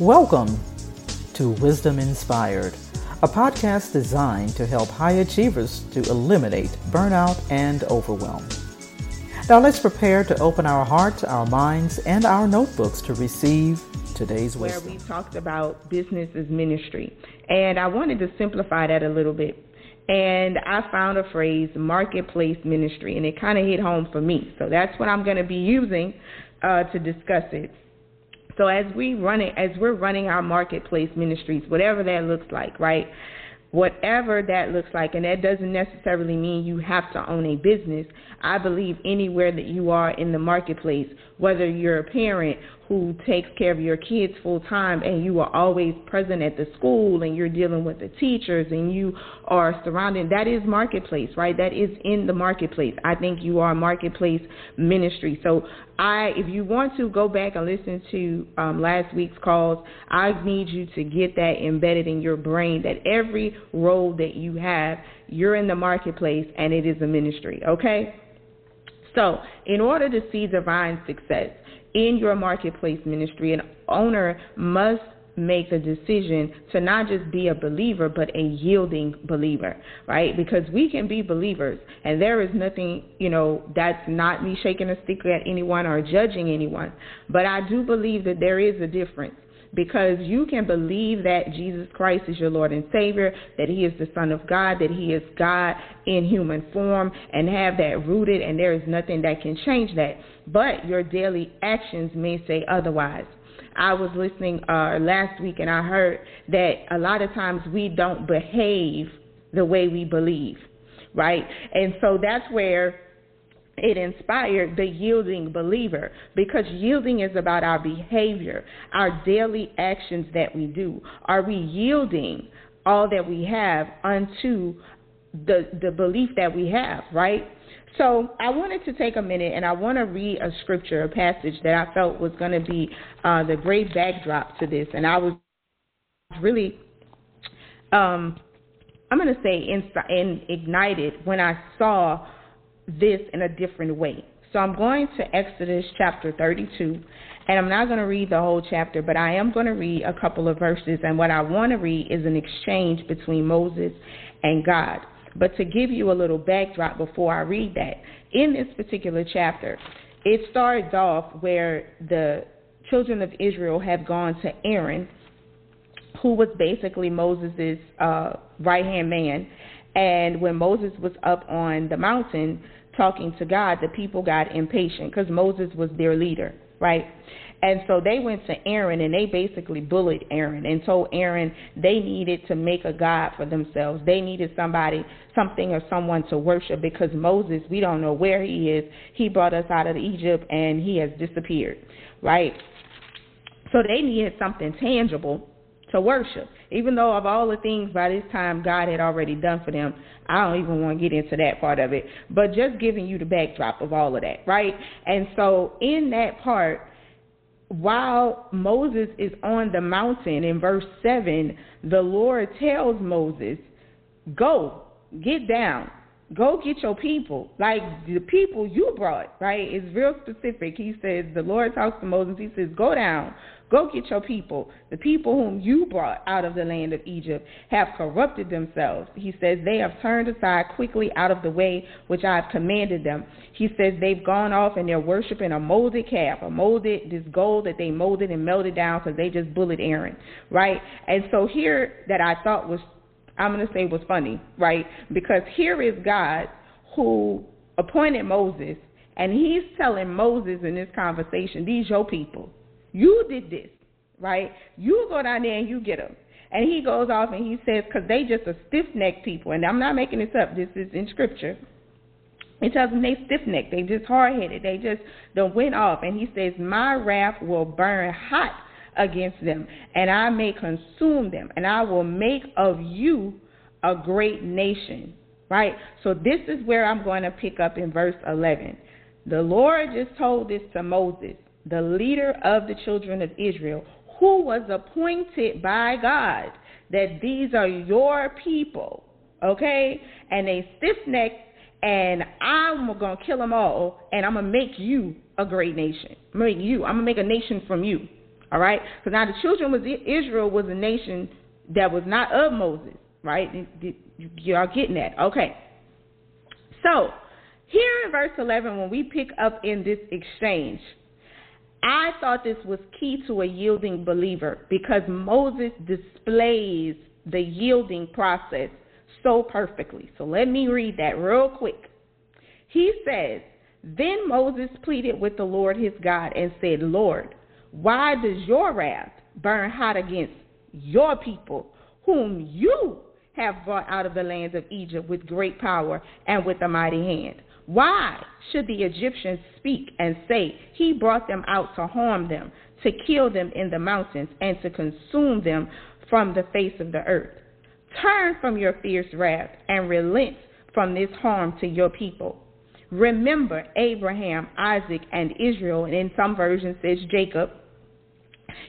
Welcome to Wisdom Inspired, a podcast designed to help high achievers to eliminate burnout and overwhelm. Now let's prepare to open our hearts, our minds, and our notebooks to receive today's wisdom. Where we talked about business as ministry. And I wanted to simplify that a little bit. And I found a phrase, marketplace ministry, and it kind of hit home for me. So that's what I'm going to be using uh, to discuss it. So as we run it, as we're running our marketplace ministries, whatever that looks like, right? Whatever that looks like, and that doesn't necessarily mean you have to own a business. I believe anywhere that you are in the marketplace, whether you're a parent who takes care of your kids full time and you are always present at the school and you're dealing with the teachers and you are surrounding that is marketplace right? That is in the marketplace. I think you are marketplace ministry. So i if you want to go back and listen to um, last week's calls i need you to get that embedded in your brain that every role that you have you're in the marketplace and it is a ministry okay so, in order to see divine success, in your marketplace ministry, an owner must make the decision to not just be a believer, but a yielding believer, right? Because we can be believers, and there is nothing, you know, that's not me shaking a stick at anyone or judging anyone. But I do believe that there is a difference because you can believe that Jesus Christ is your Lord and Savior, that He is the Son of God, that He is God in human form, and have that rooted, and there is nothing that can change that. But your daily actions may say otherwise. I was listening uh, last week and I heard that a lot of times we don't behave the way we believe, right? And so that's where it inspired the yielding believer because yielding is about our behavior, our daily actions that we do. Are we yielding all that we have unto the the belief that we have, right? So I wanted to take a minute and I want to read a scripture, a passage that I felt was going to be uh, the great backdrop to this, and I was really, um, I'm going to say, in, in ignited when I saw this in a different way. So I'm going to Exodus chapter 32, and I'm not going to read the whole chapter, but I am going to read a couple of verses. And what I want to read is an exchange between Moses and God. But to give you a little backdrop before I read that, in this particular chapter, it starts off where the children of Israel have gone to Aaron, who was basically Moses' uh, right hand man. And when Moses was up on the mountain, talking to God, the people got impatient because Moses was their leader, right? And so they went to Aaron and they basically bullied Aaron and told Aaron they needed to make a God for themselves. They needed somebody, something or someone to worship because Moses, we don't know where he is. He brought us out of Egypt and he has disappeared, right? So they needed something tangible to worship. Even though of all the things by this time God had already done for them, I don't even want to get into that part of it. But just giving you the backdrop of all of that, right? And so in that part, while Moses is on the mountain in verse 7, the Lord tells Moses, Go, get down, go get your people. Like the people you brought, right? It's real specific. He says, the Lord talks to Moses, he says, Go down, Go get your people. The people whom you brought out of the land of Egypt have corrupted themselves. He says they have turned aside quickly out of the way which I have commanded them. He says they've gone off and they're worshiping a molded calf, a molded, this gold that they molded and melted down because they just bullied Aaron, right? And so here that I thought was, I'm going to say was funny, right? Because here is God who appointed Moses and he's telling Moses in this conversation, these your people. You did this, right? You go down there and you get them. And he goes off and he says, because they just a stiff-necked people. And I'm not making this up. This is in Scripture. It tells them they stiff-necked. They just hard-headed. They just don't went off. And he says, my wrath will burn hot against them, and I may consume them, and I will make of you a great nation. Right? So this is where I'm going to pick up in verse 11. The Lord just told this to Moses the leader of the children of Israel, who was appointed by God that these are your people, okay? And they stiff necked, and I'm going to kill them all, and I'm going to make you a great nation. I'm going to make you, I'm going to make a nation from you, All right. So now the children of Israel was a nation that was not of Moses. Right. Y'all getting that? Okay. So here in verse 11, when we pick up in this exchange, I thought this was key to a yielding believer because Moses displays the yielding process so perfectly. So let me read that real quick. He says, Then Moses pleaded with the Lord his God and said, Lord, why does your wrath burn hot against your people, whom you have brought out of the lands of Egypt with great power and with a mighty hand? Why should the Egyptians speak and say, He brought them out to harm them, to kill them in the mountains, and to consume them from the face of the earth? Turn from your fierce wrath and relent from this harm to your people. Remember Abraham, Isaac, and Israel, and in some versions says Jacob.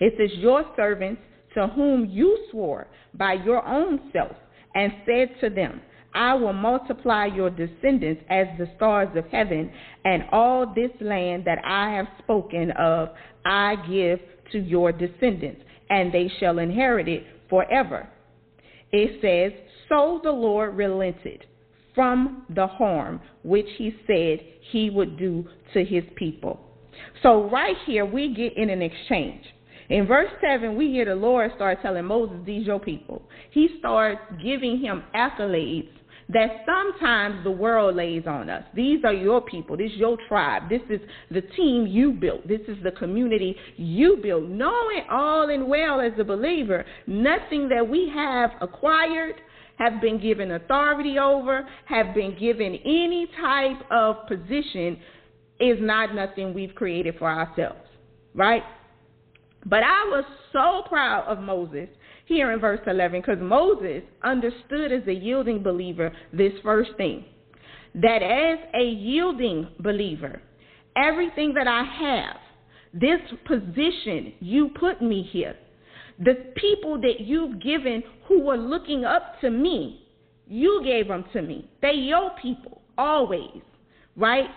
It says, Your servants to whom you swore by your own self, and said to them, I will multiply your descendants as the stars of heaven, and all this land that I have spoken of I give to your descendants, and they shall inherit it forever. It says, So the Lord relented from the harm which he said he would do to his people. So, right here, we get in an exchange. In verse 7, we hear the Lord start telling Moses, These your people. He starts giving him accolades that sometimes the world lays on us. These are your people. This is your tribe. This is the team you built. This is the community you built. Knowing all and well as a believer, nothing that we have acquired, have been given authority over, have been given any type of position is not nothing we've created for ourselves. Right? But I was so proud of Moses here in verse 11 because Moses understood as a yielding believer this first thing that as a yielding believer, everything that I have, this position you put me here, the people that you've given who were looking up to me, you gave them to me. They your people, always, right?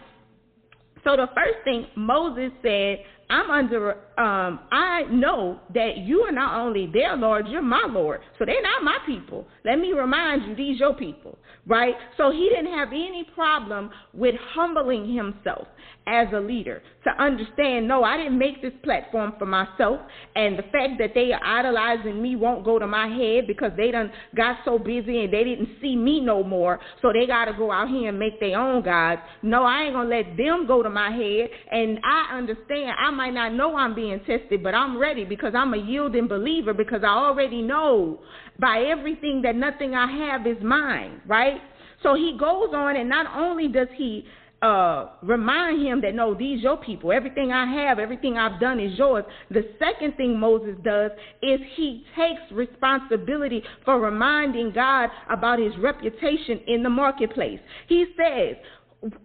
So the first thing Moses said, I'm under, um, I know that you are not only their Lord, you're my Lord. So they're not my people. Let me remind you, these your people, right? So he didn't have any problem with humbling himself as a leader to understand, no, I didn't make this platform for myself. And the fact that they are idolizing me won't go to my head because they done got so busy and they didn't see me no more. So they got to go out here and make their own gods. No, I ain't going to let them go to my head. And I understand I might not know I'm being tested, but I'm ready because I'm a yielding believer because I already know by everything that nothing I have is mine, right? So he goes on, and not only does he uh, remind him that no, these your people. Everything I have, everything I've done is yours. The second thing Moses does is he takes responsibility for reminding God about his reputation in the marketplace. He says,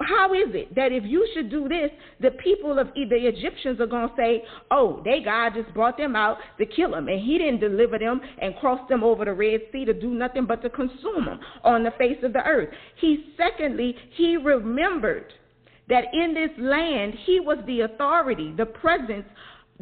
how is it that if you should do this, the people of the Egyptians are going to say, oh, they God just brought them out to kill them, and he didn't deliver them and cross them over the Red Sea to do nothing but to consume them on the face of the earth. He, secondly, he remembered that in this land, he was the authority, the presence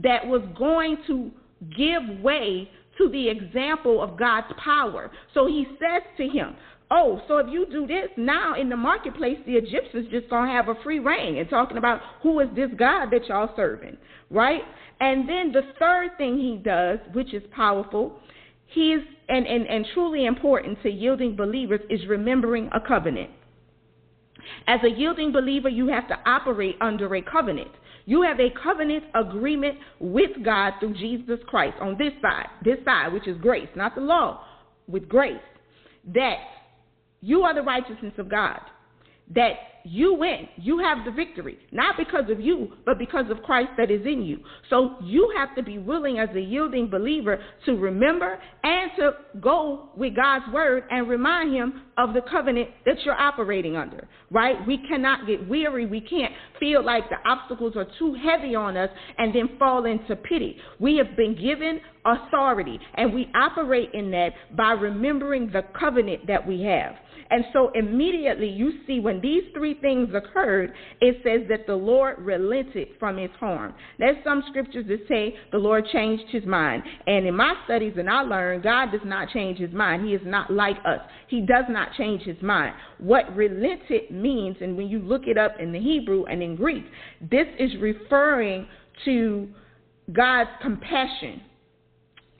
that was going to give way to the example of God's power. So he says to him, Oh, so if you do this now in the marketplace, the Egyptians just gonna have a free reign and talking about who is this God that y'all serving, right? And then the third thing he does, which is powerful, he's and, and, and truly important to yielding believers is remembering a covenant. As a yielding believer, you have to operate under a covenant. You have a covenant agreement with God through Jesus Christ on this side, this side, which is grace, not the law, with grace. That you are the righteousness of God. That you win. You have the victory. Not because of you, but because of Christ that is in you. So you have to be willing as a yielding believer to remember and to go with God's word and remind him of the covenant that you're operating under. Right? We cannot get weary. We can't feel like the obstacles are too heavy on us and then fall into pity. We have been given authority and we operate in that by remembering the covenant that we have. And so immediately you see when these three things occurred, it says that the Lord relented from his harm. There's some scriptures that say the Lord changed his mind. And in my studies and I learned God does not change his mind. He is not like us. He does not change his mind. What relented means, and when you look it up in the Hebrew and in Greek, this is referring to God's compassion.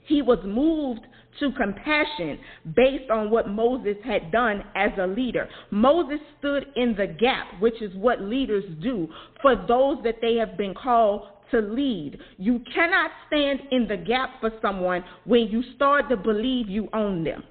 He was moved to compassion based on what Moses had done as a leader. Moses stood in the gap, which is what leaders do for those that they have been called to lead. You cannot stand in the gap for someone when you start to believe you own them.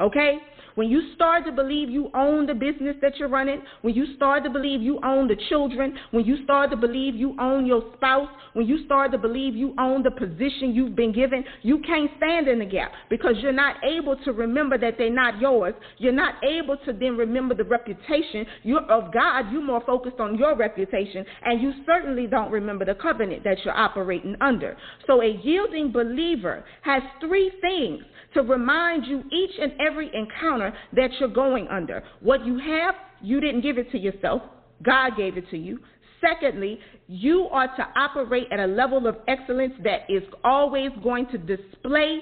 Okay? When you start to believe you own the business that you're running, when you start to believe you own the children, when you start to believe you own your spouse, when you start to believe you own the position you've been given, you can't stand in the gap because you're not able to remember that they're not yours. You're not able to then remember the reputation you're, of God. You're more focused on your reputation, and you certainly don't remember the covenant that you're operating under. So a yielding believer has three things to remind you each and every encounter that you're going under. What you have, you didn't give it to yourself, God gave it to you. Secondly, you are to operate at a level of excellence that is always going to display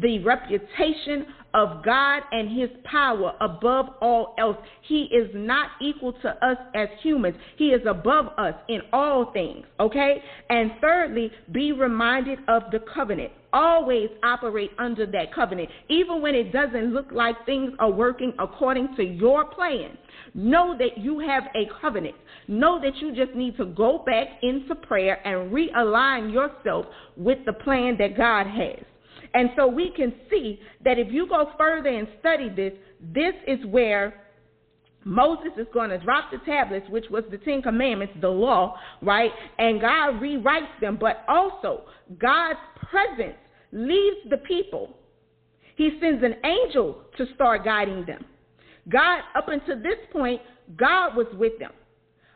the reputation of God and his power above all else. He is not equal to us as humans. He is above us in all things, okay? And thirdly, be reminded of the covenant. Always operate under that covenant. Even when it doesn't look like things are working according to your plan, know that you have a covenant. Know that you just need to go back into prayer and realign yourself with the plan that God has. And so we can see that if you go further and study this, this is where Moses is going to drop the tablets, which was the Ten Commandments, the law, right? And God rewrites them, but also God's presence leaves the people. He sends an angel to start guiding them. God, up until this point, God was with them.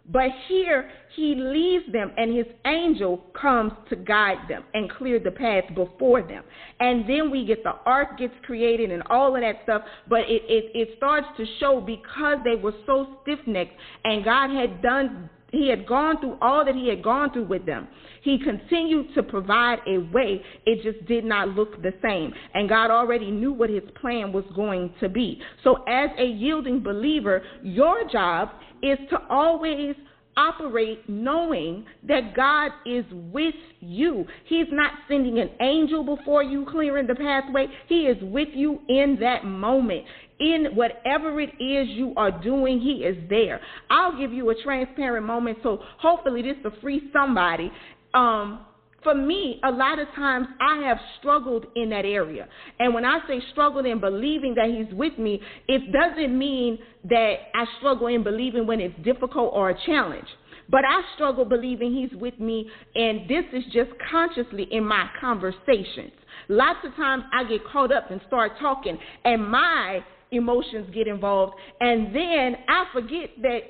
But here he leaves them and his angel comes to guide them and clear the path before them. And then we get the ark gets created and all of that stuff. But it, it, it starts to show because they were so stiff necked and God had done he had gone through all that he had gone through with them. He continued to provide a way. It just did not look the same. And God already knew what his plan was going to be. So, as a yielding believer, your job is to always operate knowing that God is with you. He's not sending an angel before you clearing the pathway. He is with you in that moment. In whatever it is you are doing, He is there. I'll give you a transparent moment, so hopefully this will free somebody. Um, for me, a lot of times I have struggled in that area. And when I say struggled in believing that He's with me, it doesn't mean that I struggle in believing when it's difficult or a challenge. But I struggle believing He's with me, and this is just consciously in my conversations. Lots of times I get caught up and start talking, and my emotions get involved, and then I forget that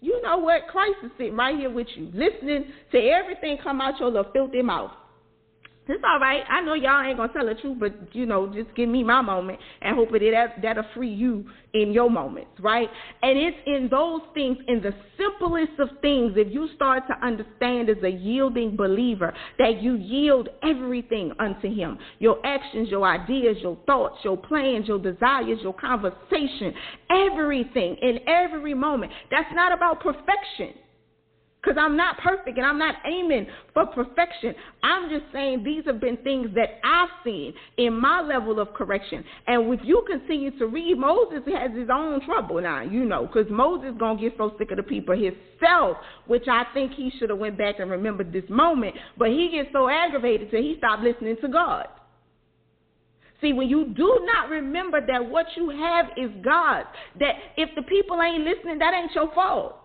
you know what? Christ is sitting right here with you, listening to everything come out your little filthy mouth. It's all right. I know y'all ain't gonna tell the truth, but you know, just give me my moment and hope that that that'll free you in your moments, right? And it's in those things, in the simplest of things, if you start to understand as a yielding believer that you yield everything unto Him, your actions, your ideas, your thoughts, your plans, your desires, your conversation, everything in every moment. That's not about perfection. Because I'm not perfect and I'm not aiming for perfection. I'm just saying these have been things that I've seen in my level of correction. And if you continue to read, Moses has his own trouble now, you know, because Moses going to get so sick of the people himself, which I think he should have went back and remembered this moment. But he gets so aggravated till he stopped listening to God. See, when you do not remember that what you have is God's, that if the people ain't listening, that ain't your fault.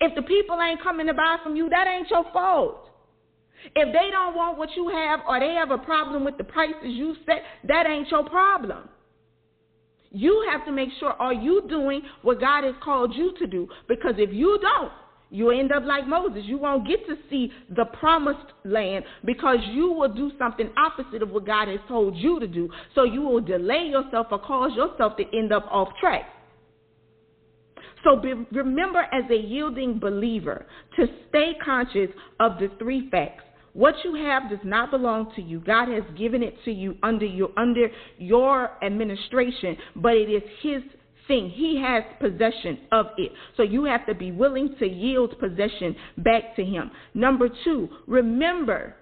If the people ain't coming to buy from you, that ain't your fault. If they don't want what you have or they have a problem with the prices you set, that ain't your problem. You have to make sure are you doing what God has called you to do? Because if you don't, you end up like Moses. You won't get to see the promised land because you will do something opposite of what God has told you to do. So you will delay yourself or cause yourself to end up off track. So be, remember, as a yielding believer, to stay conscious of the three facts. What you have does not belong to you. God has given it to you under your under your administration, but it is His thing. He has possession of it. So you have to be willing to yield possession back to Him. Number two, remember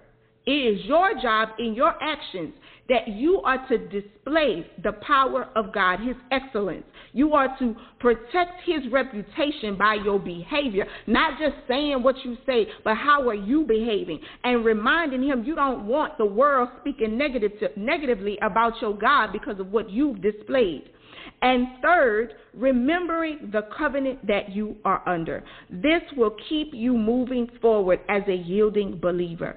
it is your job in your actions that you are to display the power of God, His excellence. You are to protect His reputation by your behavior, not just saying what you say, but how are you behaving, and reminding Him you don't want the world speaking negative to, negatively about your God because of what you've displayed. And third, remembering the covenant that you are under. This will keep you moving forward as a yielding believer.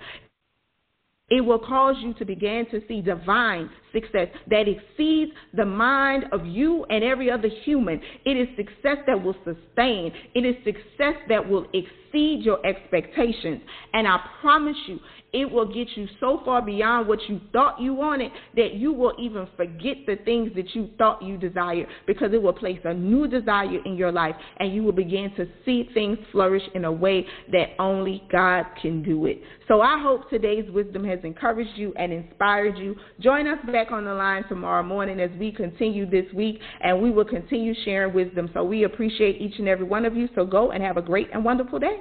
It will cause you to begin to see divine success that exceeds the mind of you and every other human. It is success that will sustain. It is success that will exceed your expectations. And I promise you, it will get you so far beyond what you thought you wanted that you will even forget the things that you thought you desired because it will place a new desire in your life and you will begin to see things flourish in a way that only God can do it. So I hope today's wisdom has encouraged you and inspired you. Join us back on the line tomorrow morning as we continue this week and we will continue sharing wisdom. So we appreciate each and every one of you. So go and have a great and wonderful day.